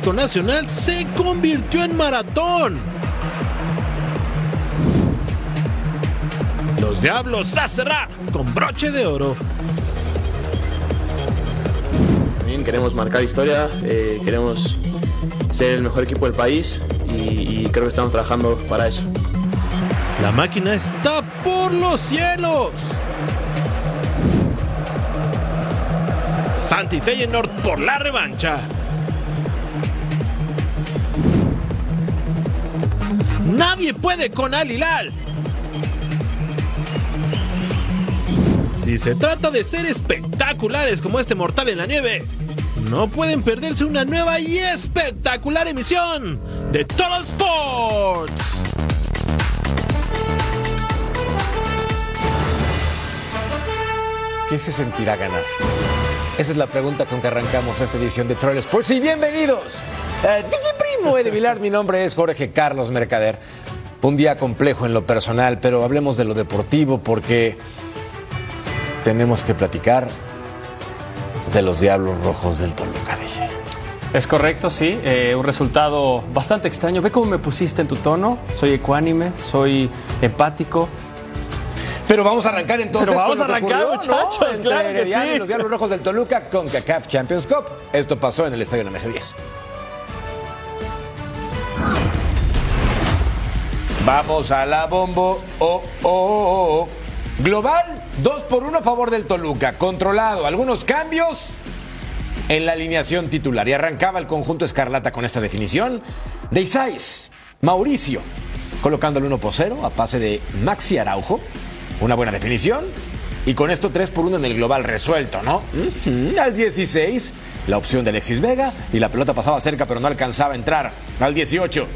clásico nacional se convirtió en maratón. Los Diablos a cerrar con broche de oro. También queremos marcar historia, eh, queremos ser el mejor equipo del país y, y creo que estamos trabajando para eso. La máquina está por los cielos. Santi Feyenoord por la revancha. Nadie puede con Al Hilal. Si se trata de ser espectaculares como este mortal en la nieve, no pueden perderse una nueva y espectacular emisión de Total Sports. ¿Qué se sentirá ganar? Esa es la pregunta con que arrancamos esta edición de Troll Sports. Y bienvenidos. Eh, De Vilar, mi nombre es Jorge Carlos Mercader. Un día complejo en lo personal, pero hablemos de lo deportivo porque tenemos que platicar de los Diablos Rojos del Toluca. Es correcto, sí. Eh, un resultado bastante extraño. Ve cómo me pusiste en tu tono. Soy ecuánime, soy empático. Pero vamos a arrancar entonces. Pero vamos a arrancar, ocurrió, muchachos, claro que Herediano sí. y los Diablos Rojos del Toluca con CACAF Champions Cup. Esto pasó en el Estadio Nemesio 10. Vamos a la bombo. Oh, oh, oh, oh. Global, 2 por 1 a favor del Toluca. Controlado. Algunos cambios en la alineación titular. Y arrancaba el conjunto Escarlata con esta definición de Isais, Mauricio, colocando el 1 por 0 a pase de Maxi Araujo. Una buena definición. Y con esto 3 por 1 en el global resuelto, ¿no? Al 16, la opción de Alexis Vega. Y la pelota pasaba cerca, pero no alcanzaba a entrar. Al 18,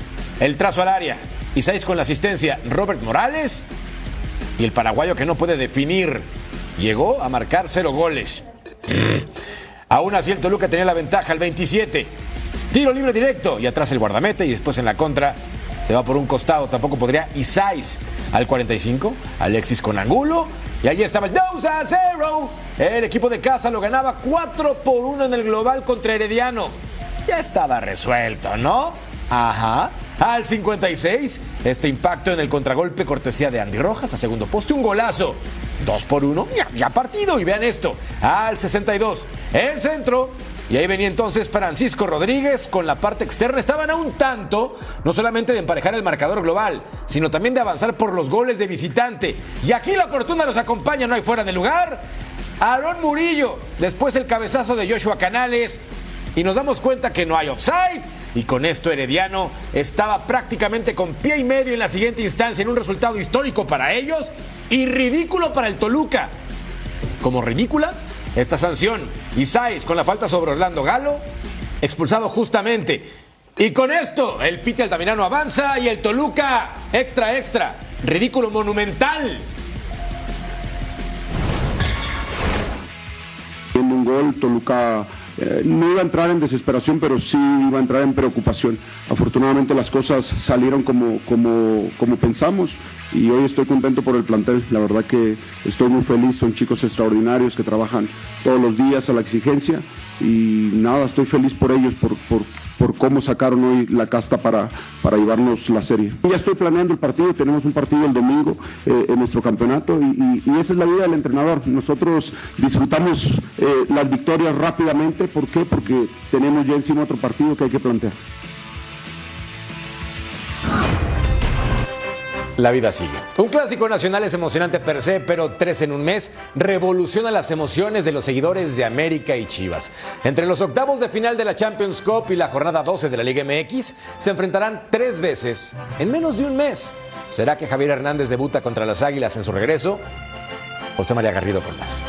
el trazo al área. Isais con la asistencia, Robert Morales. Y el paraguayo que no puede definir. Llegó a marcar cero goles. Aún así, el Toluca tenía la ventaja al 27. Tiro libre directo y atrás el guardamete y después en la contra se va por un costado. Tampoco podría Isais al 45. Alexis con Angulo. Y allí estaba el 2 a 0. El equipo de casa lo ganaba 4 por 1 en el global contra Herediano. Ya estaba resuelto, ¿no? Ajá. Al 56, este impacto en el contragolpe cortesía de Andy Rojas a segundo poste, un golazo. 2 por 1, ya, ya partido. Y vean esto. Al 62, el centro. Y ahí venía entonces Francisco Rodríguez con la parte externa. Estaban a un tanto, no solamente de emparejar el marcador global, sino también de avanzar por los goles de visitante. Y aquí la fortuna los acompaña, no hay fuera de lugar. Aarón Murillo, después el cabezazo de Joshua Canales. Y nos damos cuenta que no hay offside. Y con esto Herediano estaba prácticamente con pie y medio en la siguiente instancia en un resultado histórico para ellos y ridículo para el Toluca. Como ridícula, esta sanción. Isais con la falta sobre Orlando Galo, expulsado justamente. Y con esto, el Pite Altamirano avanza y el Toluca, extra, extra, ridículo monumental. Un gol, Toluca eh, no iba a entrar en desesperación, pero sí iba a entrar en preocupación. Afortunadamente las cosas salieron como, como, como pensamos y hoy estoy contento por el plantel. La verdad que estoy muy feliz, son chicos extraordinarios que trabajan todos los días a la exigencia y nada, estoy feliz por ellos, por, por, por cómo sacaron hoy la casta para, para llevarnos la serie. Ya estoy planeando el partido, tenemos un partido el domingo eh, en nuestro campeonato y, y- esa es la vida del entrenador. Nosotros disfrutamos eh, las victorias rápidamente, ¿por qué? Porque tenemos ya encima otro partido que hay que plantear. La vida sigue. Un clásico nacional es emocionante per se, pero tres en un mes revoluciona las emociones de los seguidores de América y Chivas. Entre los octavos de final de la Champions Cup y la jornada 12 de la Liga MX, se enfrentarán tres veces en menos de un mes. ¿Será que Javier Hernández debuta contra las Águilas en su regreso? José María Garrido con más.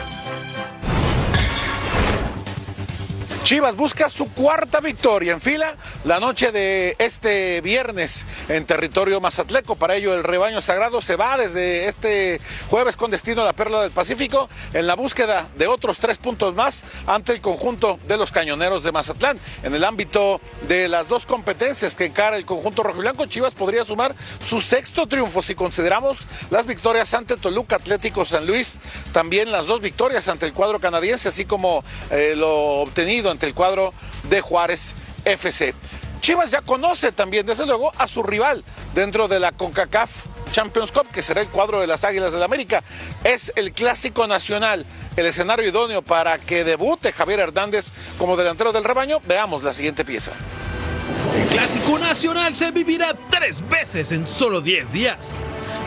Chivas busca su cuarta victoria en fila la noche de este viernes en territorio mazatleco. Para ello el rebaño sagrado se va desde este jueves con destino a la Perla del Pacífico en la búsqueda de otros tres puntos más ante el conjunto de los cañoneros de Mazatlán. En el ámbito de las dos competencias que encara el conjunto rojiblanco, Chivas podría sumar su sexto triunfo si consideramos las victorias ante Toluca Atlético San Luis, también las dos victorias ante el cuadro canadiense, así como eh, lo obtenido ante el cuadro de Juárez FC. Chivas ya conoce también, desde luego, a su rival dentro de la CONCACAF Champions Cup, que será el cuadro de las Águilas del la América. Es el clásico nacional, el escenario idóneo para que debute Javier Hernández como delantero del rebaño. Veamos la siguiente pieza. El clásico nacional se vivirá tres veces en solo 10 días.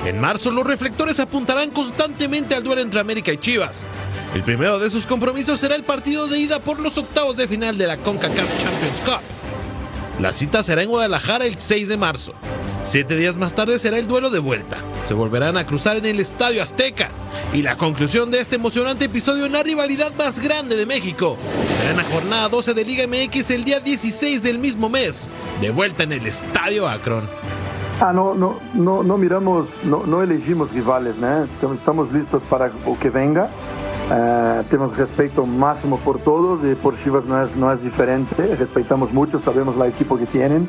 En marzo los reflectores apuntarán constantemente al duelo entre América y Chivas. El primero de sus compromisos será el partido de ida por los octavos de final de la CONCACAF Champions Cup. La cita será en Guadalajara el 6 de marzo. Siete días más tarde será el duelo de vuelta. Se volverán a cruzar en el Estadio Azteca. Y la conclusión de este emocionante episodio en la rivalidad más grande de México será en la jornada 12 de Liga MX el día 16 del mismo mes. De vuelta en el Estadio Akron. Ah, no, no, no, no miramos, no, no elegimos rivales, ¿no? Estamos listos para lo que venga. Uh, tenemos respeto máximo por todos y por Chivas no es, no es diferente. Respetamos mucho, sabemos la equipo que tienen.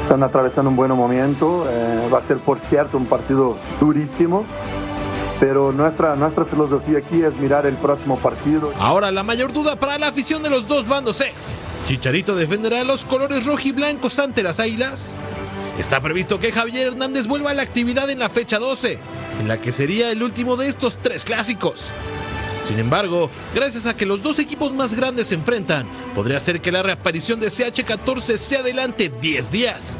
Están atravesando un buen momento. Uh, va a ser, por cierto, un partido durísimo. Pero nuestra, nuestra filosofía aquí es mirar el próximo partido. Ahora la mayor duda para la afición de los dos bandos es: ¿Chicharito defenderá los colores rojo y blancos ante las águilas? Está previsto que Javier Hernández vuelva a la actividad en la fecha 12, en la que sería el último de estos tres clásicos. Sin embargo, gracias a que los dos equipos más grandes se enfrentan, podría ser que la reaparición de CH14 se adelante 10 días.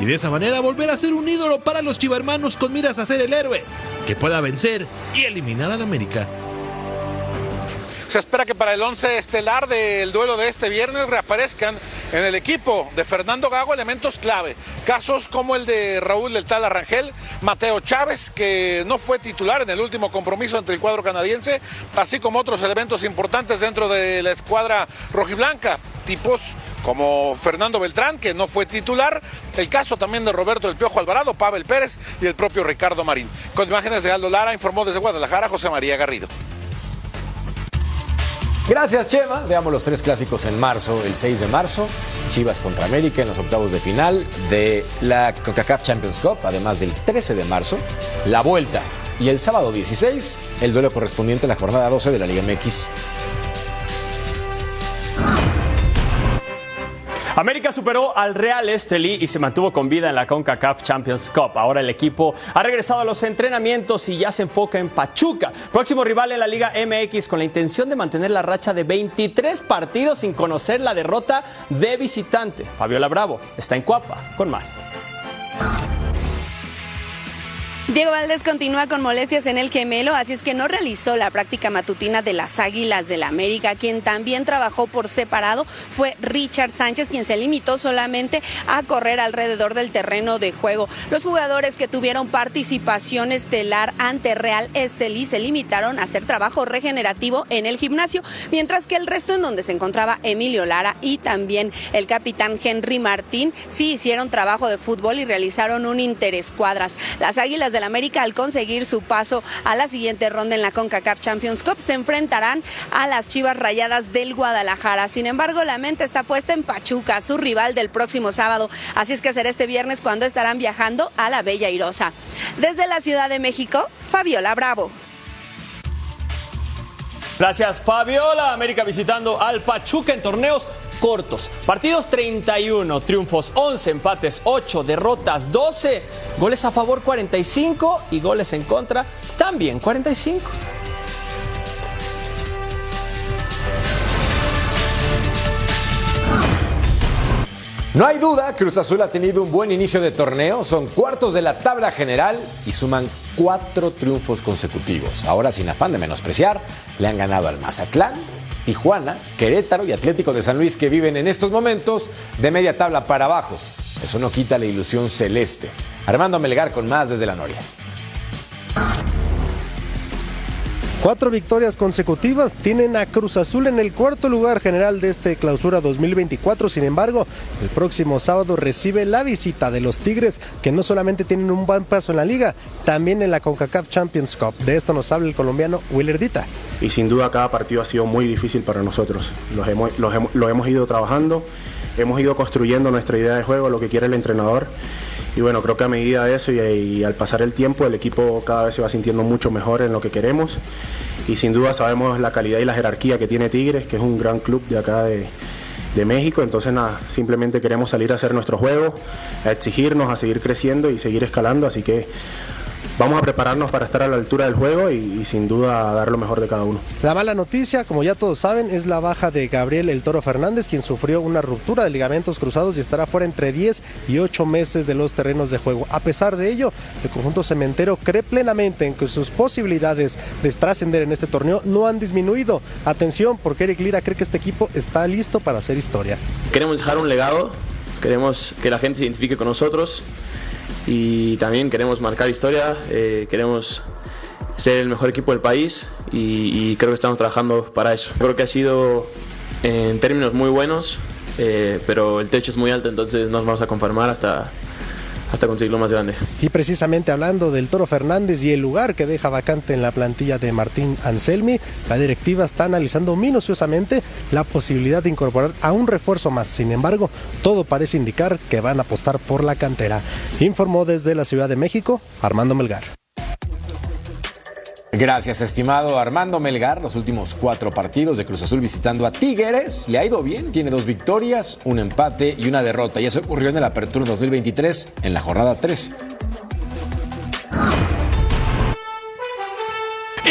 Y de esa manera volver a ser un ídolo para los chivermanos con miras a ser el héroe, que pueda vencer y eliminar al América. Se espera que para el 11 estelar del duelo de este viernes reaparezcan en el equipo de Fernando Gago elementos clave. Casos como el de Raúl del Tal Arrangel, Mateo Chávez, que no fue titular en el último compromiso ante el cuadro canadiense, así como otros elementos importantes dentro de la escuadra rojiblanca, tipos como Fernando Beltrán, que no fue titular, el caso también de Roberto El Piojo Alvarado, Pavel Pérez y el propio Ricardo Marín. Con imágenes de Aldo Lara, informó desde Guadalajara José María Garrido. Gracias, Chema. Veamos los tres clásicos en marzo. El 6 de marzo, Chivas contra América en los octavos de final de la CONCACAF Champions Cup, además del 13 de marzo, la vuelta. Y el sábado 16, el duelo correspondiente a la jornada 12 de la Liga MX. América superó al Real Estelí y se mantuvo con vida en la CONCACAF Champions Cup. Ahora el equipo ha regresado a los entrenamientos y ya se enfoca en Pachuca, próximo rival en la Liga MX con la intención de mantener la racha de 23 partidos sin conocer la derrota de visitante. Fabiola Bravo está en Cuapa con más. Diego Valdés continúa con molestias en el gemelo, así es que no realizó la práctica matutina de las Águilas del la América. Quien también trabajó por separado fue Richard Sánchez, quien se limitó solamente a correr alrededor del terreno de juego. Los jugadores que tuvieron participación estelar ante Real Estelí se limitaron a hacer trabajo regenerativo en el gimnasio, mientras que el resto en donde se encontraba Emilio Lara y también el capitán Henry Martín sí hicieron trabajo de fútbol y realizaron un interescuadras. Las Águilas del América al conseguir su paso a la siguiente ronda en la CONCACAF Champions Cup se enfrentarán a las Chivas Rayadas del Guadalajara. Sin embargo, la mente está puesta en Pachuca, su rival del próximo sábado. Así es que será este viernes cuando estarán viajando a la Bella Irosa. Desde la Ciudad de México, Fabiola Bravo. Gracias, Fabiola. América visitando al Pachuca en torneos cortos. Partidos 31, triunfos 11, empates 8, derrotas 12, goles a favor 45 y goles en contra también 45. No hay duda, Cruz Azul ha tenido un buen inicio de torneo, son cuartos de la tabla general y suman cuatro triunfos consecutivos. Ahora, sin afán de menospreciar, le han ganado al Mazatlán, Tijuana, Querétaro y Atlético de San Luis que viven en estos momentos de media tabla para abajo. Eso no quita la ilusión celeste. Armando Melgar con más desde la Noria. cuatro victorias consecutivas. Tienen a Cruz Azul en el cuarto lugar general de este clausura 2024. Sin embargo, el próximo sábado recibe la visita de los Tigres, que no solamente tienen un buen paso en la liga, también en la CONCACAF Champions Cup. De esto nos habla el colombiano Willer Dita. Y sin duda cada partido ha sido muy difícil para nosotros. Los hemos, los hemos, lo hemos ido trabajando, hemos ido construyendo nuestra idea de juego, lo que quiere el entrenador. Y bueno, creo que a medida de eso y, al pasar el tiempo, el equipo cada vez se va sintiendo mucho mejor en lo que queremos. Y sin duda sabemos la calidad y la jerarquía que tiene Tigres, que es un gran club de acá de, de México. Entonces simplemente queremos salir a hacer nuestro juego, a exigirnos, a seguir creciendo y seguir escalando. Así que vamos a prepararnos para estar a la altura del juego y, y, sin duda dar lo mejor de cada uno. La mala noticia, como ya todos saben, es la baja de Gabriel El Toro Fernández, quien sufrió una ruptura de ligamentos cruzados y estará fuera entre 10 y 8 meses de los terrenos de juego. A pesar de ello, el conjunto cementero cree plenamente en que sus posibilidades de trascender en este torneo no han disminuido. Atención, porque Eric Lira cree que este equipo está listo para hacer historia. Queremos dejar un legado, queremos que la gente se identifique con nosotros y también queremos marcar historia, eh, queremos ser el mejor equipo del país y, y, creo que estamos trabajando para eso. Creo que ha sido en términos muy buenos, eh, pero el techo es muy alto, entonces nos vamos a conformar hasta, hasta conseguirlo más grande. Y precisamente hablando del Toro Fernández y el lugar que deja vacante en la plantilla de Martín Anselmi, la directiva está analizando minuciosamente la posibilidad de incorporar a un refuerzo más. Sin embargo, todo parece indicar que van a apostar por la cantera. Informó desde la Ciudad de México Armando Melgar. Gracias, estimado Armando Melgar. Los últimos cuatro partidos de Cruz Azul visitando a Tigres. Le ha ido bien, tiene dos victorias, un empate y una derrota. Y eso ocurrió en el Apertura 2023, en la jornada 3.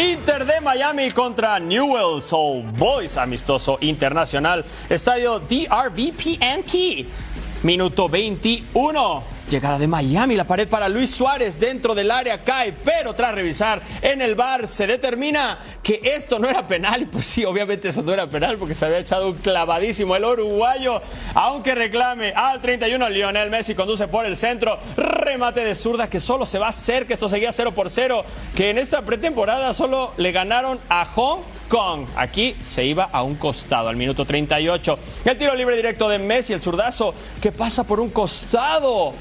Inter de Miami contra Newell's Old Boys, amistoso internacional. Estadio DRVPNP. Minuto 21. Llegada de Miami, la pared para Luis Suárez dentro del área cae, pero tras revisar en el bar se determina que esto no era penal. Y pues sí, obviamente eso no era penal porque se había echado un clavadísimo el uruguayo. Aunque reclame al 31, Lionel Messi conduce por el centro. Remate de zurda que solo se va a hacer, que esto seguía 0 por 0. Que en esta pretemporada solo le ganaron a Hong Kong. Aquí se iba a un costado al minuto 38. El tiro libre directo de Messi, el zurdazo que pasa por un costado.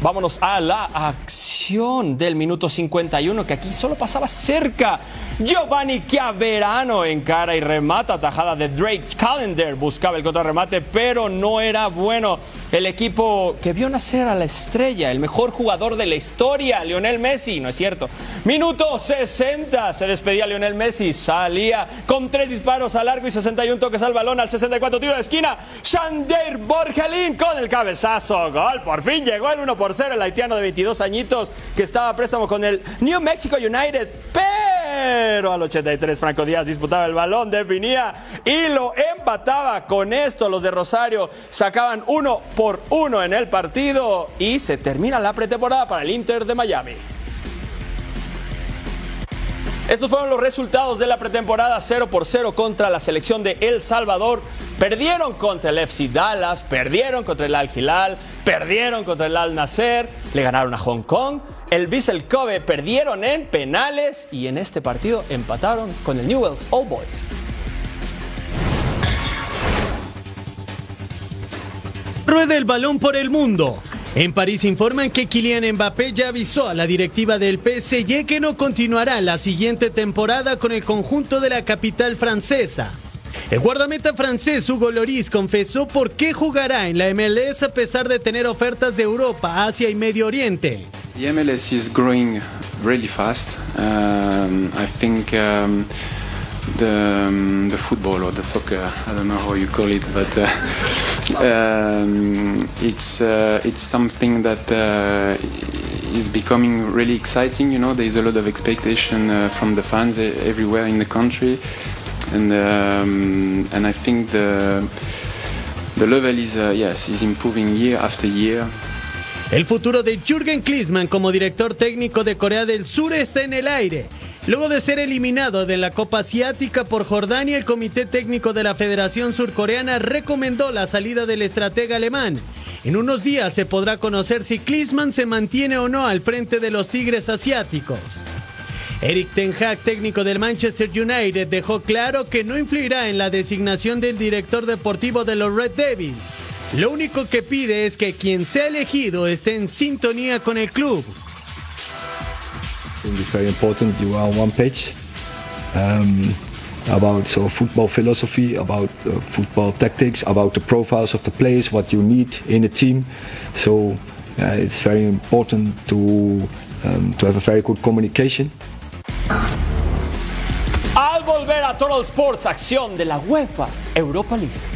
Vámonos a la acción del minuto 51, que aquí solo pasaba cerca. Giovanni Chiaverano encara y remata tajada de Drake Callender. Buscaba el contrarremate, pero no era bueno. El equipo que vio nacer a la estrella, el mejor jugador de la historia, Lionel Messi, no es cierto. Minuto 60, se despedía Lionel Messi, salía con tres disparos a largo y 61 toques al balón al 64 tiro de esquina. Shander Borgelín con el cabezazo. Gol, por fin llegó el 1 por 0 el haitiano de 22 añitos que estaba a préstamo con el New Mexico United. Pero al 83 Franco Díaz disputaba el balón, definía y lo empataba. Con esto los de Rosario sacaban uno por uno en el partido y se termina la pretemporada para el Inter de Miami. Estos fueron los resultados de la pretemporada 0 por 0 contra la selección de El Salvador. Perdieron contra el FC Dallas, perdieron contra el Al Hilal, perdieron contra el Al Nasser, le ganaron a Hong Kong. El Vissel Kobe perdieron en penales y en este partido empataron con el Newell's Old Boys. Rueda el balón por el mundo. En París informan que Kylian Mbappé ya avisó a la directiva del PSG que no continuará la siguiente temporada con el conjunto de la capital francesa. El guardameta francés Hugo Loris confesó por qué jugará en la MLS a pesar de tener ofertas de Europa, Asia y Medio Oriente. The MLS is growing really fast. Um, I think um, the um, the football or the soccer, I don't know how you call it, but uh, um, it's uh, it's something that uh, is becoming really exciting. You know, there is a lot of expectation uh, from the fans everywhere in the country, and um, and I think the the level is uh, yes is improving year after year. El futuro de Jürgen Klinsmann como director técnico de Corea del Sur está en el aire. Luego de ser eliminado de la Copa Asiática por Jordania, el Comité Técnico de la Federación Surcoreana recomendó la salida del estratega alemán. En unos días se podrá conocer si Klinsmann se mantiene o no al frente de los Tigres Asiáticos. Eric Ten Hag, técnico del Manchester United, dejó claro que no influirá en la designación del director deportivo de los Red Devils. Lo único que pide es que quien sea elegido esté en sintonía con el club. It's very important you are on one page um, about so football philosophy, about uh, football tactics, about the profiles of the players, what you need in a team. So uh, it's very important to um, to have a very good communication. Al volver a Total Sports, acción de la UEFA Europa League.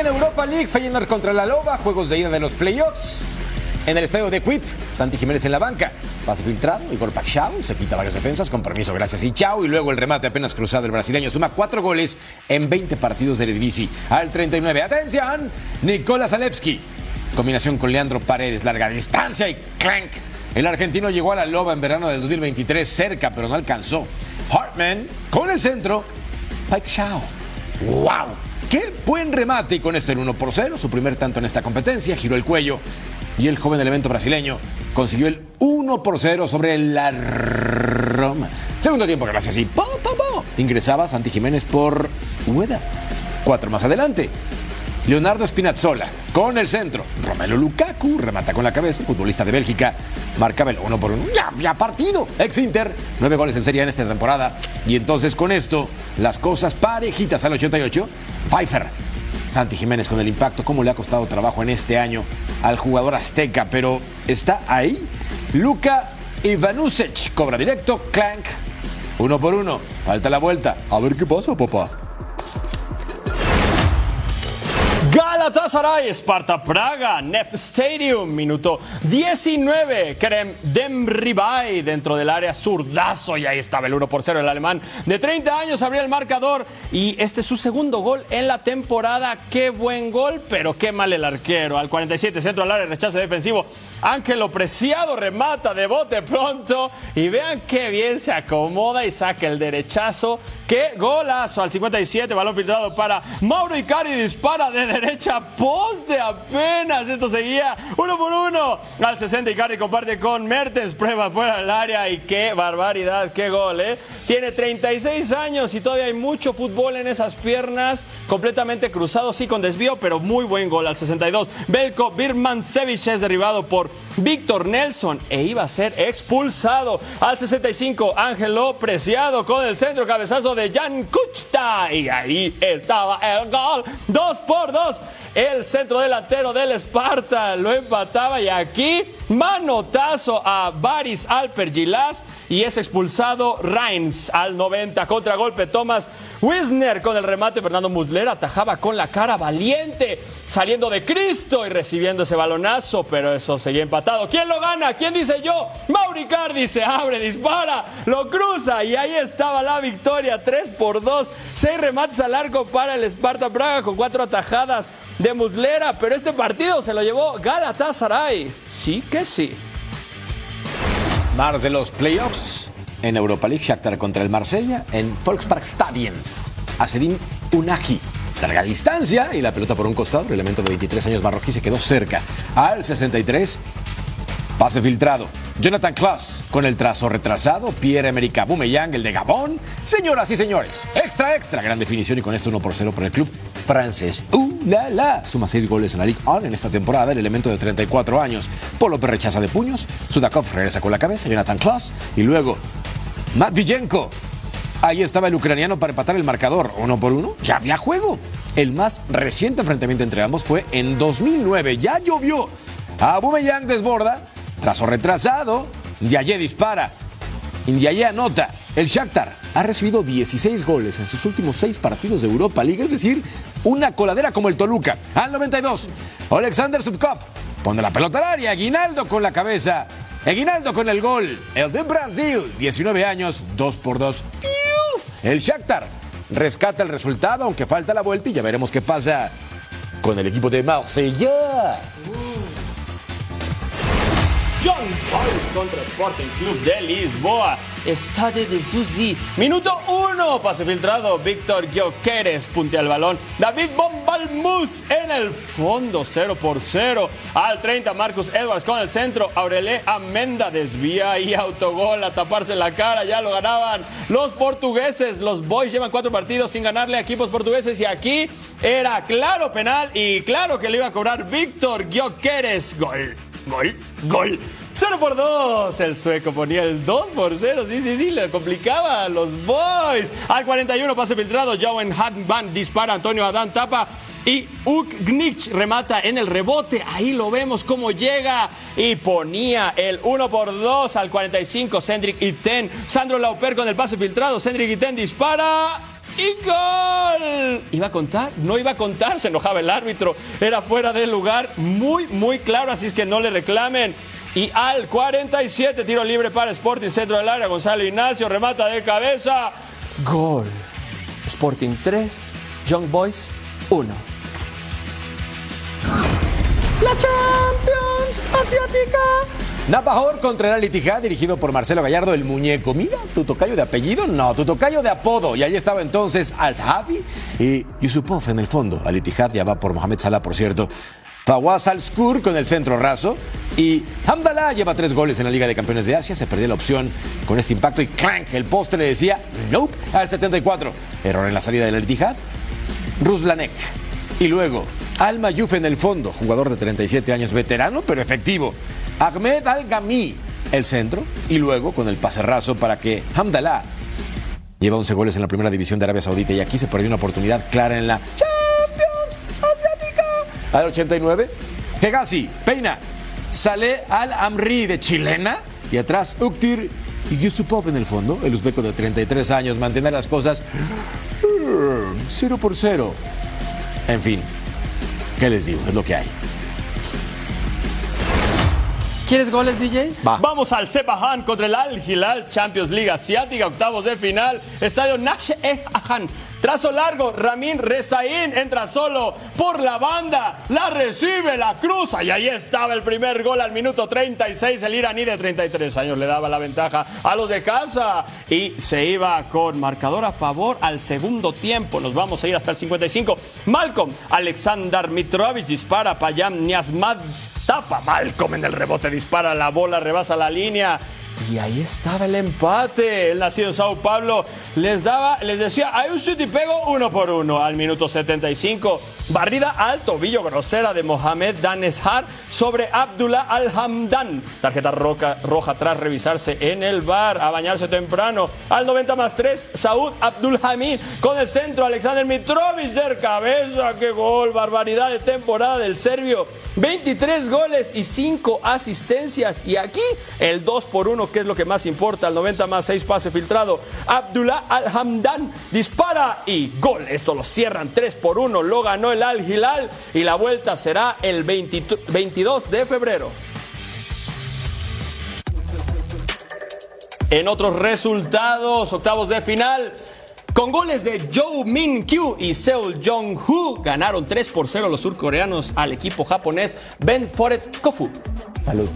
En Europa League, Feyenoord contra la Loba, juegos de ida de los playoffs. En el estadio de Quip, Santi Jiménez en la banca, pase filtrado, Igor Pachau se quita varias defensas, con permiso, gracias y chao, y luego el remate apenas cruzado el brasileño, suma cuatro goles en 20 partidos de Eredivisie. Al 39, atención, Nicolás Alevski, combinación con Leandro Paredes, larga distancia y clank. El argentino llegó a la Loba en verano del 2023, cerca, pero no alcanzó. Hartman con el centro, Pachau. ¡Wow! ¡Qué buen remate! Con esto el 1 por 0, su primer tanto en esta competencia, giró el cuello y el joven elemento brasileño consiguió el 1 por 0 sobre la Roma. Segundo tiempo, gracias y po, po. ingresaba Santi Jiménez por Ueda. Cuatro más adelante. Leonardo Spinazzola con el centro. Romelu Lukaku remata con la cabeza. El futbolista de Bélgica marcaba el 1 por 1. Ya, ya partido. Ex Inter. Nueve goles en serie en esta temporada. Y entonces con esto, las cosas parejitas al 88. Pfeiffer. Santi Jiménez con el impacto. Cómo le ha costado trabajo en este año al jugador azteca. Pero está ahí. Luka Ivanusec cobra directo. Clank. Uno por uno. Falta la vuelta. A ver qué pasa, papá. Galatasaray, Sparta Praga, Nef Stadium, minuto 19. Kerem Demribay dentro del área zurdazo y ahí estaba el 1 por 0. El alemán de 30 años abría el marcador y este es su segundo gol en la temporada. Qué buen gol, pero qué mal el arquero. Al 47, centro al área, rechazo defensivo. Ángelo Preciado remata de bote pronto y vean qué bien se acomoda y saca el derechazo. Qué golazo al 57, balón filtrado para Mauro Icardi, dispara de derecha, poste apenas. Esto seguía uno por uno. Al 60 Icardi comparte con Mertens, prueba fuera del área y qué barbaridad, qué gol, ¿eh? Tiene 36 años y todavía hay mucho fútbol en esas piernas, completamente cruzado, sí con desvío, pero muy buen gol al 62. Belko Birmancevic es derribado por Víctor Nelson e iba a ser expulsado. Al 65, Ángelo Preciado con el centro cabezazo de Jan Kuchta y ahí estaba el gol. Dos por El centro delantero del Esparta lo empataba y aquí manotazo a Baris Alper Gilas y es expulsado Reins al 90. Contragolpe Thomas Wisner con el remate. Fernando Muslera atajaba con la cara valiente, saliendo de Cristo y recibiendo ese balonazo, pero eso seguía empatado. ¿Quién lo gana? ¿Quién dice yo? Mauricardi se abre, dispara, lo cruza y ahí estaba la victoria. 3 por 2, 6 remates al arco para el Sparta Praga con cuatro atajadas de Muslera, pero este partido se lo llevó Galatasaray. Sí que sí. Mars de los playoffs en Europa League, Shakhtar contra el Marsella en Volksparkstadion. Acedim Unagi. Larga distancia y la pelota por un costado. El elemento de 23 años marroquí se quedó cerca. Al 63, pase filtrado. Jonathan Klaus con el trazo retrasado. Pierre-Emerick Aubameyang, el de Gabón. Señoras y señores, extra, extra. Gran definición y con esto 1 por 0 por el club francés. ¡Uh, la, la! Suma 6 goles en la Ligue 1 en esta temporada. El elemento de 34 años. Polo rechaza de puños. Sudakov regresa con la cabeza. Jonathan Klaus. Y luego Matviyenko. Ahí estaba el ucraniano para empatar el marcador, uno por uno. Ya había juego. El más reciente enfrentamiento entre ambos fue en 2009. Ya llovió. Aubameyang desborda. Trazo retrasado. Ndiaye dispara. Ndiaye anota. El Shakhtar ha recibido 16 goles en sus últimos 6 partidos de Europa League, es decir, una coladera como el Toluca. Al 92, Alexander Subkov pone la pelota al área. Aguinaldo con la cabeza. Aguinaldo con el gol. El de Brasil, 19 años, 2 por 2. El Shakhtar rescata el resultado, aunque falta la vuelta y ya veremos qué pasa con el equipo de Marsella. John Boys contra Sporting Club de Lisboa. Estadio de Susi. Minuto uno. Pase filtrado. Víctor Gyökeres puntea el balón. David Bombalmus en el fondo. 0 por 0. Al 30 Marcus Edwards con el centro. Aurelé Amenda desvía y autogol a taparse la cara. Ya lo ganaban los portugueses. Los Boys llevan cuatro partidos sin ganarle a equipos portugueses. Y aquí era claro penal. Y claro que le iba a cobrar Víctor Gyökeres. Gol. Gol, gol. 0 por 2. El sueco ponía el 2 por 0. Sí, sí, sí, le complicaba a los boys. Al 41, pase filtrado. Jowen Hadban dispara. Antonio Adán tapa. Y Gnich remata en el rebote. Ahí lo vemos cómo llega. Y ponía el 1 por 2 al 45. Cendric Iten. Sandro Lauper con el pase filtrado. Cendric Iten dispara. ¡Y gol! ¿Iba a contar? No iba a contar, se enojaba el árbitro. Era fuera del lugar, muy, muy claro, así es que no le reclamen. Y al 47, tiro libre para Sporting, centro del área, Gonzalo Ignacio, remata de cabeza. Gol. Sporting 3, Young Boys 1. La Champions Asiática. Napajor contra el Al Ittihad, dirigido por Marcelo Gallardo, el muñeco. Mira, tu tocayo de apellido, no, tu tocayo de apodo. Y ahí estaba entonces Al-Zahavi y Yusupov en el fondo. Al Ittihad ya va por Mohamed Salah, por cierto. Fawaz Al-Skur con el centro raso. Y Hamdallah lleva tres goles en la Liga de Campeones de Asia. Se perdió la opción con este impacto. Y clank, el poste le decía nope al 74. Error en la salida del Al Ittihad. Ruslanek. Y luego Al Mayuf en el fondo, jugador de 37 años, veterano pero efectivo. Ahmed Al-Gami, el centro, y luego con el pase raso para que Hamdallah lleva 11 goles en la primera división de Arabia Saudita y aquí se perdió una oportunidad clara en la Champions Asiática. Al 89, Hegazi, Peina, sale Al-Amri de chilena y atrás Uktir y Yusupov en el fondo, el uzbeco de 33 años, mantener las cosas 0 por 0. En fin, ¿qué les digo? Es lo que hay. ¿Quieres goles, DJ? Vamos al Sepahan contra el Al Hilal Champions League Asiática, octavos de final. Estadio Nash E Ahan. Trazo largo, Ramin Rezaín entra solo por la banda, la recibe, la cruza y ahí estaba el primer gol al minuto 36. El iraní de 33 años le daba la ventaja a los de casa y se iba con marcador a favor al segundo tiempo. Nos vamos a ir hasta el 55. Malcolm Alexander Mitrovic dispara, Payam Niasmad tapa Malcolm en el rebote, dispara la bola, rebasa la línea. Y ahí estaba el empate. El nacido en Sao Paulo les daba, les decía, hay un y pego uno por uno al minuto 75. Barrida al tobillo grosera de Mohamed Daneshar sobre Abdullah Al-Hamdan. Tarjeta roca, roja tras revisarse en el bar. A bañarse temprano. Al 90 más 3, Saud Abdul Hamid con el centro. Alexander Mitrovic de cabeza. ¡Qué gol! Barbaridad de temporada del serbio. 23 goles y 5 asistencias. Y aquí el 2 por 1 que es lo que más importa, al 90 más 6 pase filtrado. Abdullah Al-Hamdan dispara y gol. Esto lo cierran 3 por 1. Lo ganó el Al Hilal y la vuelta será el 22 de febrero. En otros resultados, octavos de final. Con goles de Joe Min Kyu y Seul Jong Hu ganaron 3 por 0 los surcoreanos al equipo japonés Ben Foret Kofu. Salud.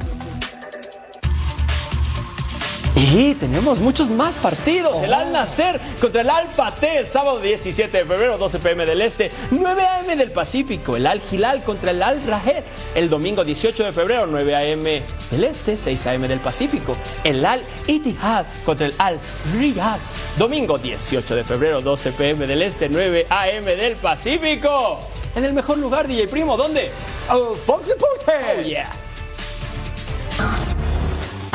Y tenemos muchos más partidos. El Al Nacer contra el Alfa T el sábado 17 de febrero, 12 pm del Este, 9 am del Pacífico. El Al Hilal contra el Al Rahed el domingo 18 de febrero, 9 am del Este, 6 am del Pacífico. El Al Ittihad contra el Al Riyadh, domingo 18 de febrero, 12 pm del Este, 9 am del Pacífico. En el mejor lugar, DJ Primo, ¿dónde? Oh, Fox Sports. Oh, yeah.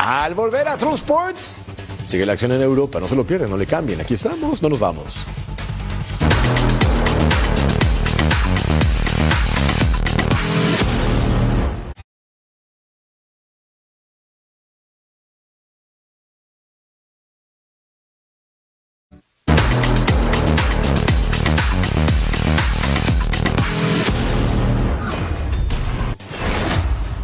Al volver a True Sports, sigue la acción en Europa. No se lo pierdan, no le cambien. Aquí estamos, no nos vamos.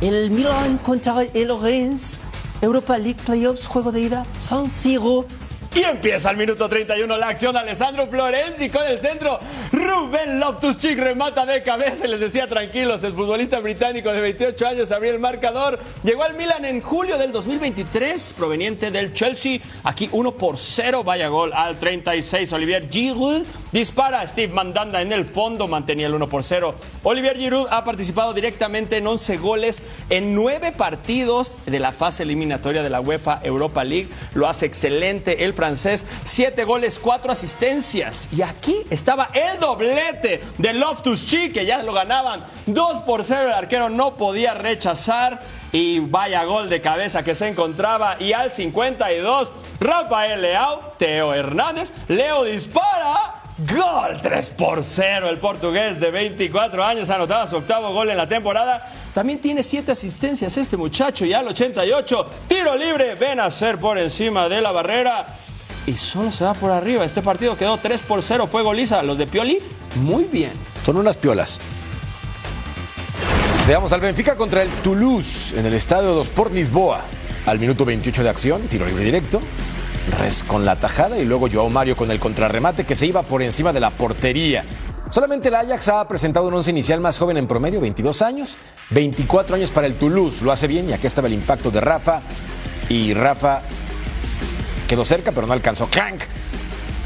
El Milan contra el Rennes. Europa League Playoffs, juego de ida, San Siro. Y empieza el minuto 31 la acción Alessandro Florenzi con el centro. Rubén Loftus-Cheek remata de cabeza les decía tranquilos. El futbolista británico de 28 años abrió el marcador. Llegó al Milan en julio del 2023, proveniente del Chelsea. Aquí 1 por 0. Vaya gol al 36. Olivier Giroud dispara. Steve Mandanda en el fondo mantenía el 1 por 0. Olivier Giroud ha participado directamente en 11 goles en 9 partidos de la fase eliminatoria de la UEFA Europa League. Lo hace excelente el francés. 7 goles, 4 asistencias. Y aquí estaba el doblete de Loftus Cheek, que ya lo ganaban 2 por 0. El arquero no podía rechazar. Y vaya gol de cabeza que se encontraba. Y al 52, Rafael Leao, Teo Hernández, Leo dispara. Gol 3 por 0. El portugués de 24 años anotaba su octavo gol en la temporada. También tiene 7 asistencias este muchacho. Y al 88, tiro libre. Ven a ser por encima de la barrera. Y solo se va por arriba. Este partido quedó 3 por 0. Fue goliza. Los de Pioli, muy bien. Son unas piolas. Veamos al Benfica contra el Toulouse en el estadio dos Sport Lisboa. Al minuto 28 de acción, tiro libre directo. Res con la tajada y luego Joao Mario con el contrarremate que se iba por encima de la portería. Solamente el Ajax ha presentado un once inicial más joven en promedio, 22 años, 24 años para el Toulouse. Lo hace bien y aquí estaba el impacto de Rafa. Y Rafa quedó cerca, pero no alcanzó. ¡Clank!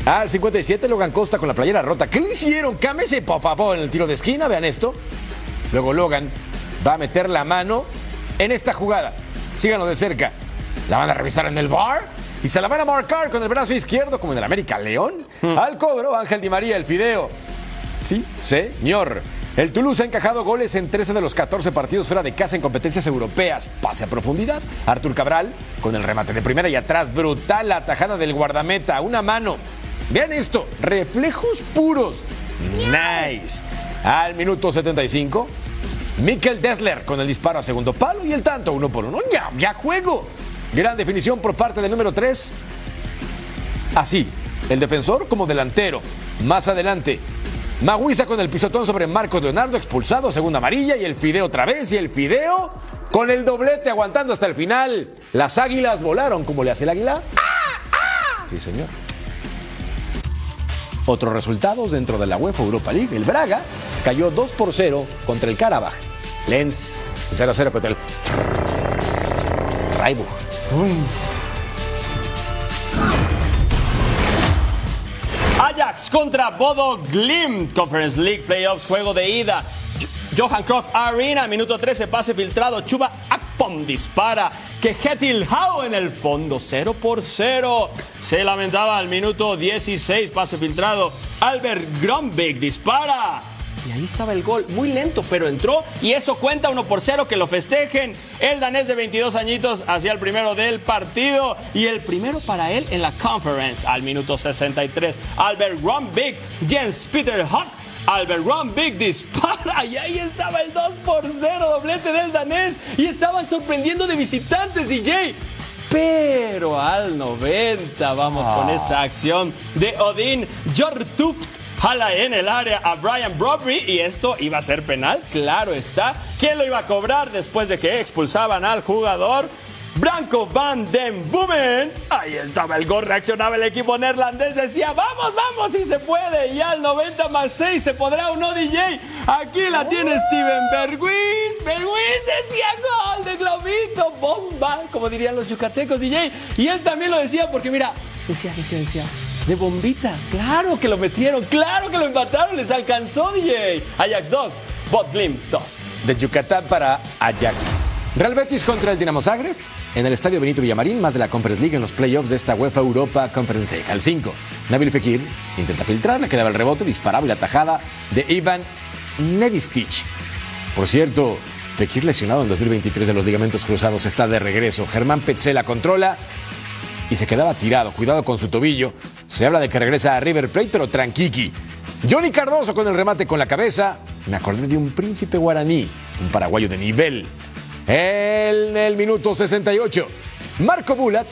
Al 57, Logan Costa con la playera rota. ¿Qué le hicieron? Cámese, por favor, en el tiro de esquina. Vean esto. Luego Logan va a meter la mano en esta jugada. Síganlo de cerca. La van a revisar en el bar y se la van a marcar con el brazo izquierdo, como en el América León. Al cobro, Ángel Di María, el fideo. Sí, señor. El Toulouse ha encajado goles en 13 de los 14 partidos fuera de casa en competencias europeas. Pase a profundidad. Artur Cabral con el remate de primera y atrás. Brutal la tajada del guardameta. Una mano. Vean esto. Reflejos puros. Nice. Al minuto 75. Mikkel Dessler con el disparo a segundo palo y el tanto uno por uno. Ya, ya juego. Gran definición por parte del número 3. Así, el defensor como delantero. Más adelante, Maguiza con el pisotón sobre Marcos Leonardo, expulsado, segunda amarilla, y el Fideo otra vez, y el Fideo con el doblete aguantando hasta el final. Las águilas volaron como le hace el águila. Sí, señor. Otros resultados dentro de la UEFA Europa League. El Braga cayó 2 por 0 contra el Karabaj. Lens 0-0 contra el Freiburg. Ajax contra Bodo Glimt. Conference League Playoffs, juego de ida. Johan Cruyff Arena, minuto 13, pase filtrado. Chuba Akpom dispara. Que Hetil Hau en el fondo, 0 por 0. Se lamentaba al minuto 16, pase filtrado. Albert Grombig dispara. Y ahí estaba el gol, muy lento, pero entró y eso cuenta 1 por 0 que lo festejen. El danés de 22 añitos hacía el primero del partido y el primero para él en la conference al minuto 63. Albert Grombig, Jens Peter Huck. Albert Grombig dispara y ahí estaba el 2 por 0, doblete del danés y estaban sorprendiendo de visitantes, DJ. Pero al 90 vamos con esta acción de Odin Jortuft jala en el área a Brian Brodby y esto iba a ser penal, claro está. ¿Quién lo iba a cobrar después de que expulsaban al jugador? Branco van den Boomen. Ahí estaba el gol, reaccionaba el equipo neerlandés, decía, vamos, vamos, si se puede. Y al 90 más 6 se podrá o no, DJ. Aquí la tiene Steven Berguiz. Berguiz decía gol de globito, bomba, como dirían los yucatecos, DJ. Y él también lo decía porque, mira, decía, decía, decía, de bombita. Claro que lo metieron, claro que lo empataron, les alcanzó, DJ. Ajax 2, Bot Glim 2. De Yucatán para Ajax. Real Betis contra el Dinamo Zagreb en el estadio Benito Villamarín, más de la Conference League en los playoffs de esta UEFA Europa Conference League. Al 5, Nabil Fekir intenta filtrar, le quedaba el rebote, disparaba y la tajada de Ivan Nevistic. Por cierto, Fekir lesionado en 2023 de los ligamentos cruzados está de regreso. Germán Petzela controla y se quedaba tirado. Cuidado con su tobillo. Se habla de que regresa a River Plate, pero tranquiqui. Johnny Cardoso con el remate con la cabeza. Me acordé de un príncipe guaraní, un paraguayo de nivel. En el minuto 68, Marco Bulat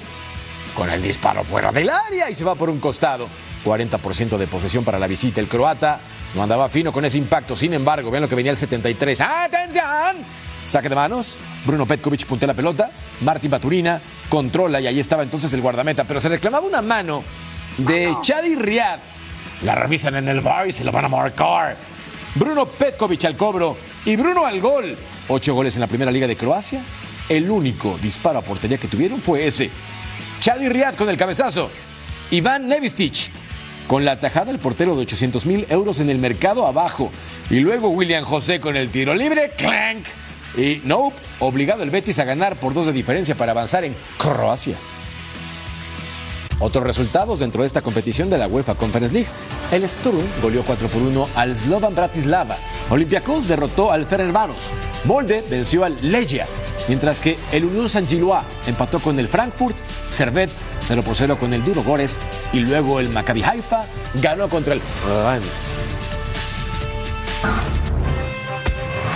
con el disparo fuera del área y se va por un costado. 40% de posesión para la visita. El croata no andaba fino con ese impacto. Sin embargo, vean lo que venía el 73. ¡Atención! Saque de manos. Bruno Petkovic puntea la pelota. Martín Baturina controla y ahí estaba entonces el guardameta. Pero se reclamaba una mano de Chadi Riad. La revisan en el bar y se lo van a marcar. Bruno Petkovic al cobro y Bruno al gol. Ocho goles en la primera liga de Croacia. El único disparo a portería que tuvieron fue ese. Chadi Riad con el cabezazo. Iván Nevistic con la tajada el portero de 800 mil euros en el mercado abajo. Y luego William José con el tiro libre, clank. Y Nope, obligado el Betis a ganar por dos de diferencia para avanzar en Croacia. Otros resultados dentro de esta competición de la UEFA Conference League. El Sturm goleó 4 por 1 al Slovan Bratislava. Olympiacos derrotó al Ferencváros. Molde venció al Legia. Mientras que el Unión Saint Gillois empató con el Frankfurt. Servet 0 por 0 con el Duro Gores. Y luego el Maccabi Haifa ganó contra el.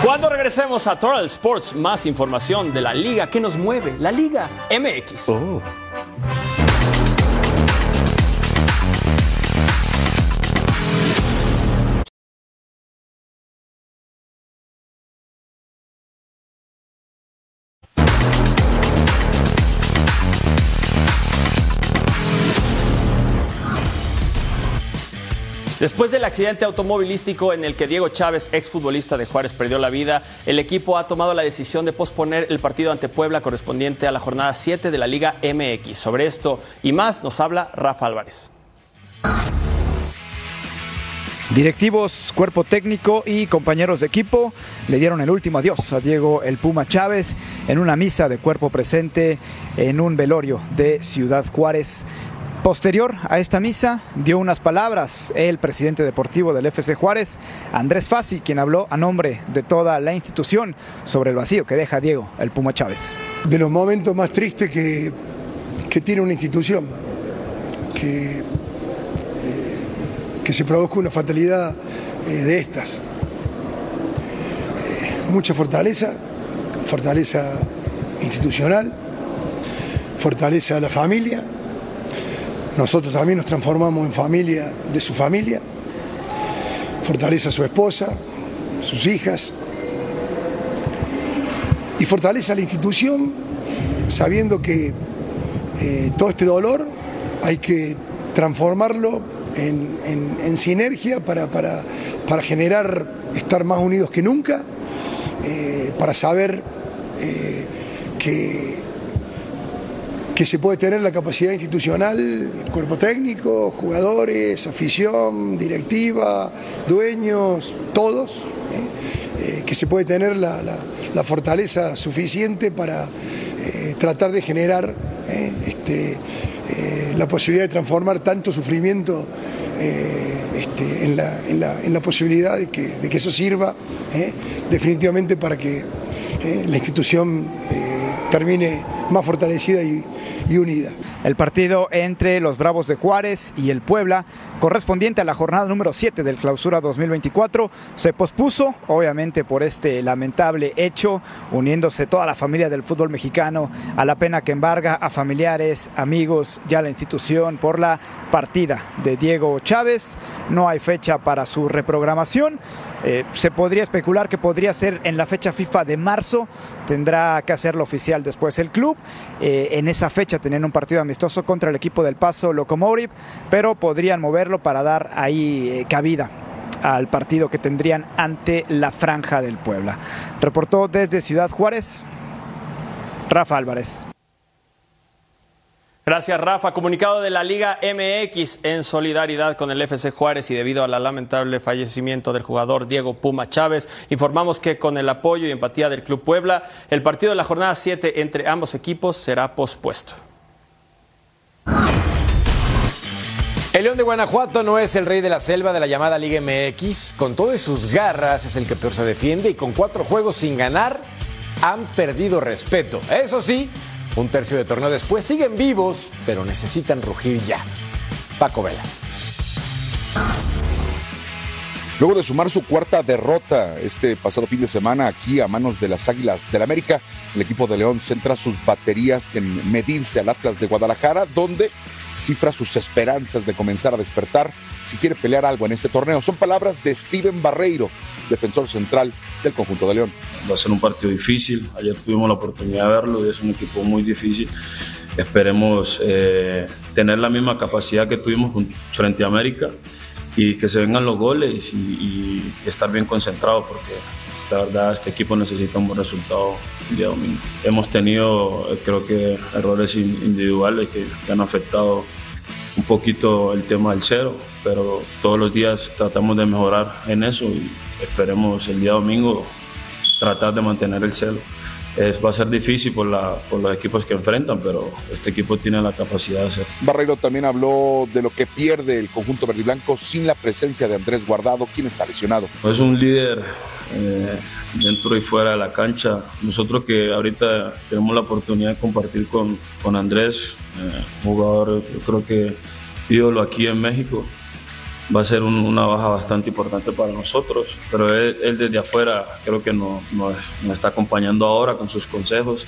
Cuando regresemos a Total Sports, más información de la liga que nos mueve, la Liga MX. Después del accidente automovilístico en el que Diego Chávez, exfutbolista de Juárez, perdió la vida, el equipo ha tomado la decisión de posponer el partido ante Puebla correspondiente a la jornada 7 de la Liga MX. Sobre esto y más nos habla Rafa Álvarez. Directivos, cuerpo técnico y compañeros de equipo le dieron el último adiós a Diego El Puma Chávez en una misa de cuerpo presente en un velorio de Ciudad Juárez. Posterior a esta misa dio unas palabras el presidente deportivo del FC Juárez, Andrés Fassi, quien habló a nombre de toda la institución sobre el vacío que deja Diego El Puma Chávez. De los momentos más tristes que, tiene una institución, que, eh, que se produzca una fatalidad eh, de estas. Eh, mucha fortaleza, fortaleza institucional, fortaleza a la familia. Nosotros también nos transformamos en familia de su familia. Fortaleza a su esposa, sus hijas. Y fortaleza a la institución sabiendo que eh, todo este dolor hay que transformarlo en, en- en sinergia para, para- para generar, estar más unidos que nunca, eh, para saber eh, que, que se puede tener la capacidad institucional, cuerpo técnico, jugadores, afición, directiva, dueños, todos, ¿eh? Eh, que se puede tener la, fortaleza suficiente para eh, tratar de generar este, la posibilidad de transformar tanto sufrimiento este, en, la, en posibilidad de que, de que eso sirva definitivamente para que la institución termine más fortalecida y, y unida. El partido entre los Bravos de Juárez y el Puebla, correspondiente a la jornada número 7 del Clausura 2024, se pospuso, obviamente por este lamentable hecho, uniéndose toda la familia del fútbol mexicano a la pena que embarga a familiares, amigos y a la institución por la partida de Diego Chávez. No hay fecha para su reprogramación. Eh, se podría especular que podría ser en la fecha FIFA de marzo, tendrá que hacerlo oficial después el club. Eh, en esa fecha tenían un partido amistoso contra el equipo del Paso Locomotive, pero podrían moverlo para dar ahí eh, cabida al partido que tendrían ante la Franja del Puebla. Reportó desde Ciudad Juárez Rafa Álvarez. Gracias, Rafa. Comunicado de la Liga MX en solidaridad con el FC Juárez y debido al lamentable fallecimiento del jugador Diego Puma Chávez, informamos que con el apoyo y empatía del Club Puebla, el partido de la jornada 7 entre ambos equipos será pospuesto. El León de Guanajuato no es el rey de la selva de la llamada Liga MX. Con todas sus garras es el que peor se defiende y con cuatro juegos sin ganar han perdido respeto. Eso sí, un tercio de torneo después siguen vivos, pero necesitan rugir ya. Paco Vela. Luego de sumar su cuarta derrota este pasado fin de semana aquí a manos de las Águilas del América, el equipo de León centra sus baterías en medirse al Atlas de Guadalajara, donde cifra sus esperanzas de comenzar a despertar si quiere pelear algo en este torneo. Son palabras de Steven Barreiro, defensor central del conjunto de León. Va a ser un partido difícil, ayer tuvimos la oportunidad de verlo y es un equipo muy difícil. Esperemos eh, tener la misma capacidad que tuvimos frente a América y que se vengan los goles y, estar bien concentrados porque la verdad este equipo necesita un buen resultado el día domingo. Hemos tenido, eh, creo que, errores individuales que, han afectado un poquito el tema del cero, pero todos los días tratamos de mejorar en eso y esperemos el día domingo tratar de mantener el cero. Es, va a ser difícil por, la, por los equipos que enfrentan, pero este equipo tiene la capacidad de hacerlo. Barreiro también habló de lo que pierde el conjunto verde y blanco sin la presencia de Andrés Guardado, quien está lesionado. Es un líder eh, dentro y fuera de la cancha. Nosotros que ahorita tenemos la oportunidad de compartir con, con Andrés, eh, jugador yo creo que ídolo aquí en México, va a ser una baja bastante importante para nosotros, pero él, desde afuera creo que nos no, está acompañando ahora con sus consejos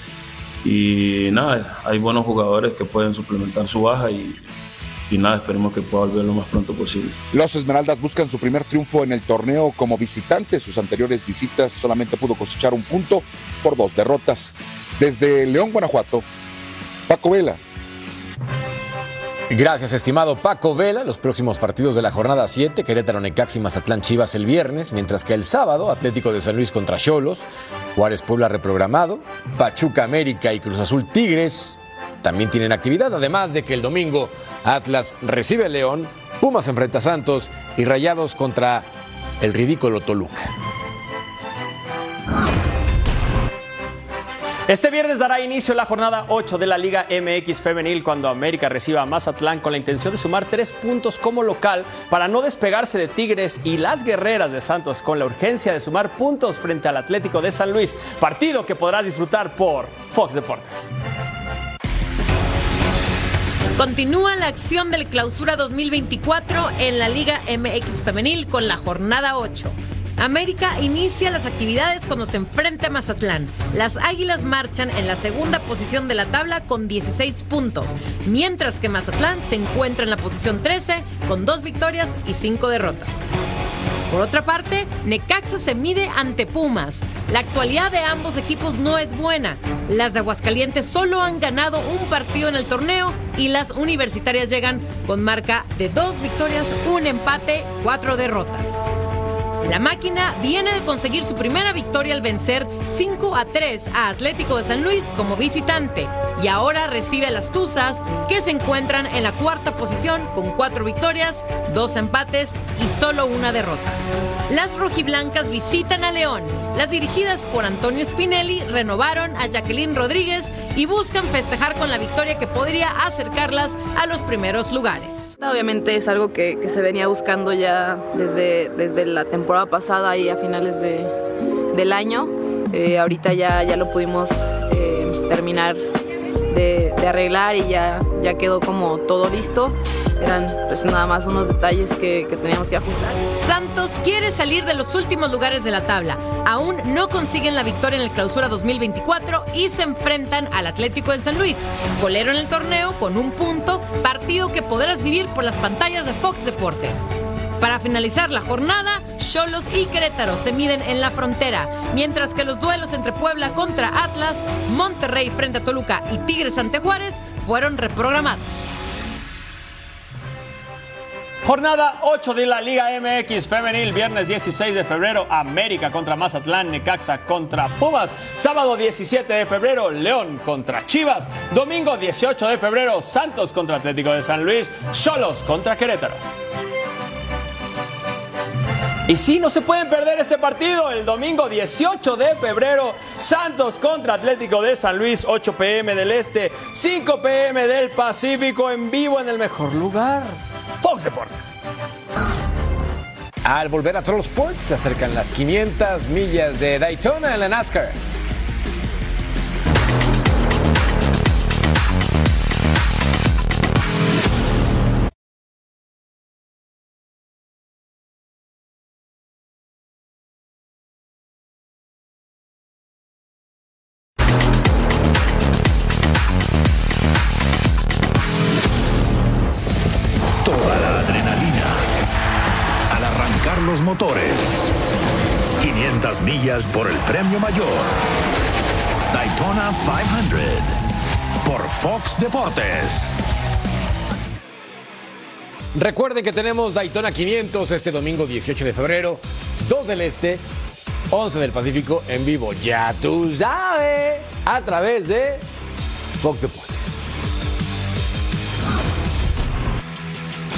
y nada, hay buenos jugadores que pueden suplementar su baja y, y nada, esperemos que pueda volver lo más pronto posible. Los Esmeraldas buscan su primer triunfo en el torneo como visitante. Sus anteriores visitas solamente pudo cosechar un punto por dos derrotas. Desde León, Guanajuato, Paco Vela. Gracias, estimado Paco Vela. Los próximos partidos de la jornada 7, Querétaro, Necaxi, Mazatlán, Chivas el viernes, mientras que el sábado, Atlético de San Luis contra Cholos, Juárez Puebla reprogramado, Pachuca América y Cruz Azul Tigres también tienen actividad, además de que el domingo Atlas recibe León, Pumas enfrenta a Santos y Rayados contra el ridículo Toluca. Este viernes dará inicio la jornada 8 de la Liga MX Femenil cuando América reciba a Mazatlán con la intención de sumar tres puntos como local para no despegarse de Tigres y las guerreras de Santos con la urgencia de sumar puntos frente al Atlético de San Luis, partido que podrás disfrutar por Fox Deportes. Continúa la acción del clausura 2024 en la Liga MX Femenil con la jornada 8. América inicia las actividades cuando se enfrenta a Mazatlán. Las Águilas marchan en la segunda posición de la tabla con 16 puntos, mientras que Mazatlán se encuentra en la posición 13 con dos victorias y cinco derrotas. Por otra parte, Necaxa se mide ante Pumas. La actualidad de ambos equipos no es buena. Las de Aguascalientes solo han ganado un partido en el torneo y las universitarias llegan con marca de dos victorias, un empate, cuatro derrotas. La máquina viene de conseguir su primera victoria al vencer 5 a 3 a Atlético de San Luis como visitante y ahora recibe a las Tuzas que se encuentran en la cuarta posición con cuatro victorias, dos empates y solo una derrota. Las rojiblancas visitan a León. Las dirigidas por Antonio Spinelli renovaron a Jacqueline Rodríguez y buscan festejar con la victoria que podría acercarlas a los primeros lugares. Obviamente es algo que, se venía buscando ya desde, desde la temporada pasada y a finales de, del año. Eh, ahorita ya, ya lo pudimos eh, terminar de, arreglar y ya, ya quedó como todo listo. Eran pues nada más unos detalles que, teníamos que ajustar. Santos quiere salir de los últimos lugares de la tabla. Aún no consiguen la victoria en el clausura 2024 y se enfrentan al Atlético de San Luis. Golero en el torneo con un punto, partido que podrás vivir por las pantallas de Fox Deportes. Para finalizar la jornada, Cholos y Querétaro se miden en la frontera, mientras que los duelos entre Puebla contra Atlas, Monterrey frente a Toluca y Tigres ante Juárez fueron reprogramados. Jornada 8 de la Liga MX Femenil, viernes 16 de febrero, América contra Mazatlán, Necaxa contra Pumas. Sábado 17 de febrero, León contra Chivas. Domingo 18 de febrero, Santos contra Atlético de San Luis, Cholos contra Querétaro. Y sí, no se pueden perder este partido el domingo 18 de febrero. Santos contra Atlético de San Luis, 8 pm del Este, 5 pm del Pacífico, en vivo en el mejor lugar. Fox Deportes. Al volver a Troll Sports, se acercan las 500 millas de Daytona en la NASCAR. Recuerden que tenemos Daytona 500 este domingo 18 de febrero, 2 del Este, 11 del Pacífico en vivo. Ya tú sabes, a través de Fox Deportes.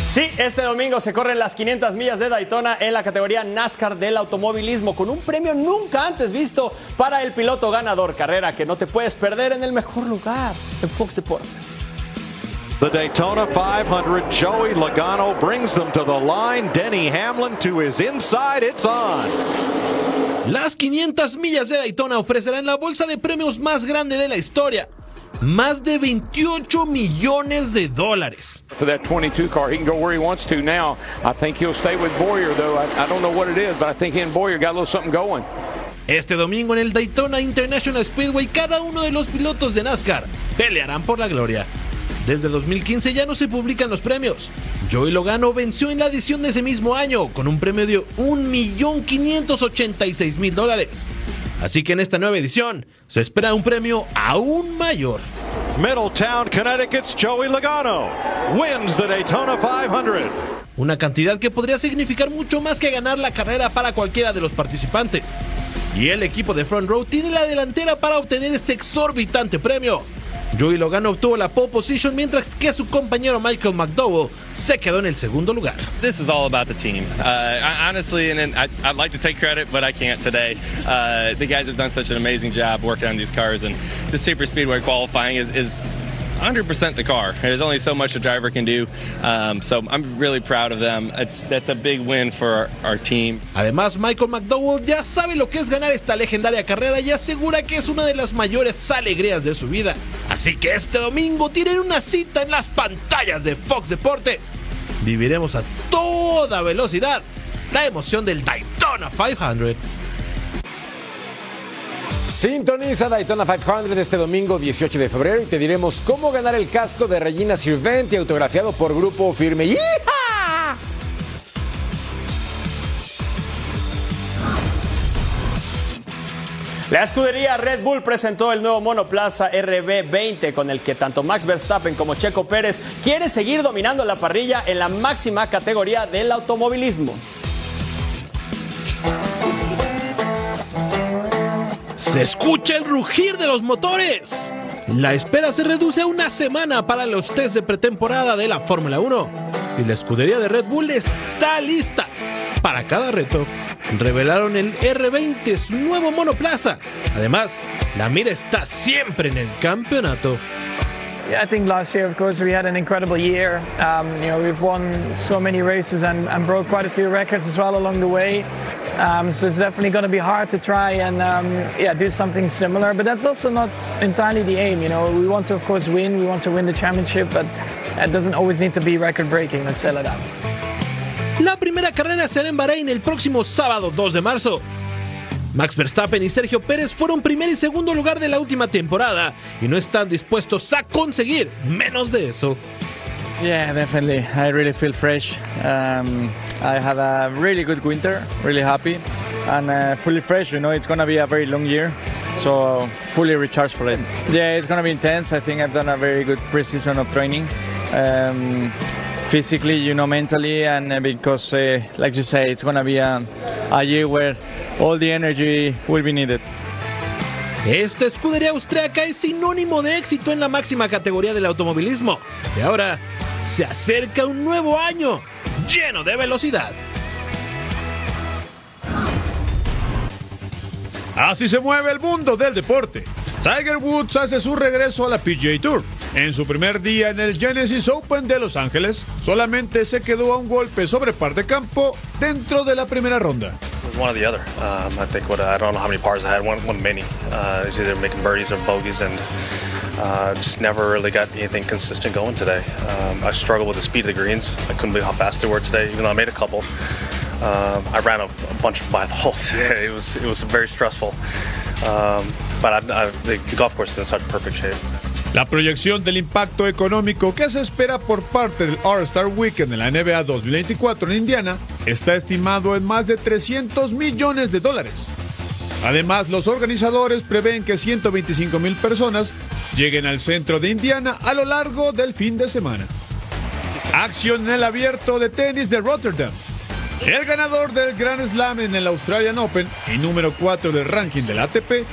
Sí, este domingo se corren las 500 millas de Daytona en la categoría NASCAR del automovilismo con un premio nunca antes visto para el piloto ganador, carrera que no te puedes perder en el mejor lugar, en Fox Deportes. The Daytona 500, Joey Logano brings them to the line. Denny Hamlin to his inside. It's on. Las 500 millas de Daytona ofrecerán la bolsa de premios más grande de la historia. Más de 28 millones de dólares. For that 22 car, he can go where he wants to now. I think he'll stay with Boyer, though. I, I don't know what it is, but I think he and Boyer got a little something going. Este domingo en el Daytona International Speedway, cada uno de los pilotos de NASCAR pelearán por la gloria. Desde 2015 ya no se publican los premios. Joey Logano venció en la edición de ese mismo año con un premio de 1.586.000 dólares. Así que en esta nueva edición se espera un premio aún mayor. Middletown, Connecticut's Joey Logano wins the Daytona 500. Una cantidad que podría significar mucho más que ganar la carrera para cualquiera de los participantes. Y el equipo de Front Row tiene la delantera para obtener este exorbitante premio. Joey Logano obtuvo la pole position mientras que su compañero Michael McDowell se quedó en el segundo lugar. This is all about the team. Uh, I, honestly, and I, like to take credit, but I can't today. Uh, the guys have done such an amazing job working on these cars, and the super speedway qualifying is, is 100% the car. There's only so much a driver can do. Um, so I'm really proud of them. That's a big win for our, our, team. Además, Michael McDowell ya sabe lo que es ganar esta legendaria carrera y asegura que es una de las mayores alegrías de su vida. Así que este domingo tienen una cita en las pantallas de Fox Deportes. Viviremos a toda velocidad la emoción del Daytona 500. Sintoniza Daytona 500 este domingo 18 de febrero y te diremos cómo ganar el casco de Regina Sirventi autografiado por Grupo Firme. ¡Yeeha! La escudería Red Bull presentó el nuevo monoplaza RB20 con el que tanto Max Verstappen como Checo Pérez quieren seguir dominando la parrilla en la máxima categoría del automovilismo. Se escucha el rugir de los motores. La espera se reduce a una semana para los test de pretemporada de la Fórmula 1 y la escudería de Red Bull está lista para cada reto. Revelaron el R20, su nuevo monoplaza. Además, la mira está siempre en el campeonato. Yeah, I think last year, of course, we had an incredible year. Um, you know, we've won so many races and, and broke quite a few records as well along the way. Um, so it's definitely going to be hard to try and um, yeah do something similar. But that's also not entirely the aim. You know, we want to of course win. We want to win the championship, but it doesn't always need to be record breaking. Let's say like that. La primera carrera será en Bahrein el próximo sábado 2 de marzo. Max Verstappen y Sergio Pérez fueron primer y segundo lugar de la última temporada y no están dispuestos a conseguir menos de eso. Yeah, definitely. I really feel fresh. Um, I had a really good winter, really happy, and uh, fully fresh. You know, it's gonna be a very long year, so fully recharged for it. Yeah, it's gonna be intense. I think I've done a very good preseason of training. Um, physically, you know, mentally, and uh, because, uh, like you say, it's gonna be a, a year where all the energy will be needed. Esta escudería austriaca es sinónimo de éxito en la máxima categoría del automovilismo. Y ahora se acerca un nuevo año lleno de velocidad. Así se mueve el mundo del deporte. Tiger Woods hace su regreso a la PGA Tour. En su primer día en el Genesis Open de Los Ángeles, solamente se quedó a un golpe sobre par de campo dentro de la primera ronda. One or the other. Um, I think what I don't know how many pars I had. One, one many. Uh, was either making birdies or bogeys, and uh, just never really got anything consistent going today. Um, I struggled with the speed of the greens. I couldn't believe how fast they were today, even though I made a couple. Um, I ran a, a bunch of five holes today. It was it was very stressful. Um, but I, I, the golf course is in such perfect shape. La proyección del impacto económico que se espera por parte del All-Star Weekend en la NBA 2024 en Indiana está estimado en más de 300 millones de dólares. Además, los organizadores prevén que 125 mil personas lleguen al centro de Indiana a lo largo del fin de semana. Acción en el abierto de tenis de Rotterdam. El ganador del Grand Slam en el Australian Open y número 4 del ranking del ATP,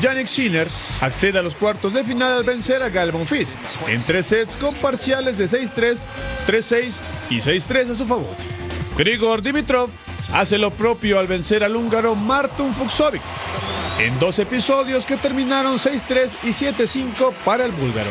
Yannick Sinner, accede a los cuartos de final al vencer a Gal Monfils en tres sets con parciales de 6-3, 3-6 y 6-3 a su favor. Grigor Dimitrov hace lo propio al vencer al húngaro Martun Fuxovic en dos episodios que terminaron 6-3 y 7-5 para el búlgaro.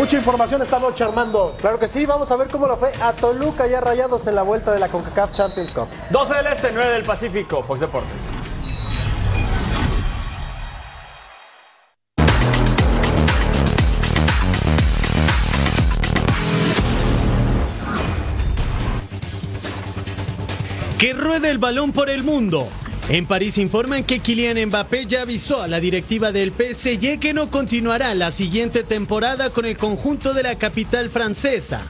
Mucha información esta noche, Armando. Claro que sí, vamos a ver cómo lo fue a Toluca ya rayados en la vuelta de la CONCACAF Champions Cup. 12 del Este, 9 del Pacífico, Fox Deportes. Que ruede el balón por el mundo. En París informan que Kylian Mbappé ya avisó a la directiva del PSG que no continuará la siguiente temporada con el conjunto de la capital francesa.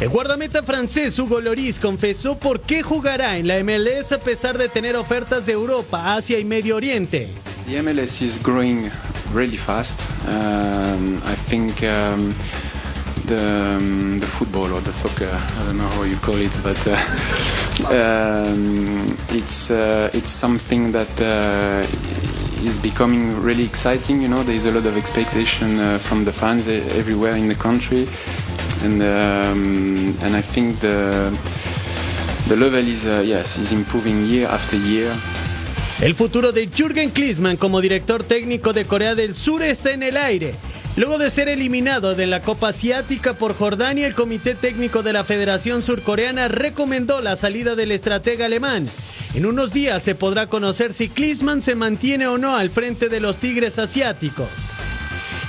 El guardameta francés Hugo Loris confesó por qué jugará en la MLS a pesar de tener ofertas de Europa, Asia y Medio Oriente. The MLS is growing really fast. Um, I think um, the, um, the football or the soccer, I don't know how you call it, but uh, um, it's uh, it's something that uh, is becoming really exciting. You know, there is a lot of expectation uh, from the fans everywhere in the country, and um, and I think the the level is uh, yes is improving year after year. El futuro de Jürgen Klinsmann como director técnico de Corea del Sur está en el aire. Luego de ser eliminado de la Copa Asiática por Jordania, el Comité Técnico de la Federación Surcoreana recomendó la salida del estratega alemán. En unos días se podrá conocer si Klinsmann se mantiene o no al frente de los Tigres Asiáticos.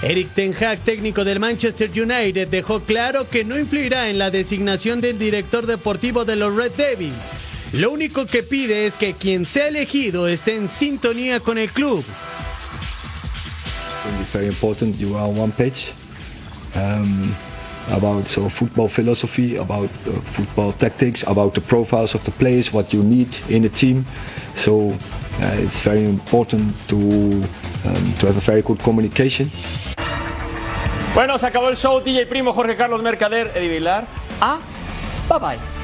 Eric Ten Hag, técnico del Manchester United, dejó claro que no influirá en la designación del director deportivo de los Red Devils. Lo único que pide es que quien sea elegido esté en sintonía con el club. It's very important you are on one page um, about so football philosophy, about uh, football tactics, about the profiles of the players, what you need in a team. So uh, it's very important to um, to have a very good communication. Bueno, se acabó el show. DJ Primo, Jorge Carlos Mercader, Eddie Vilar. Ah, bye bye.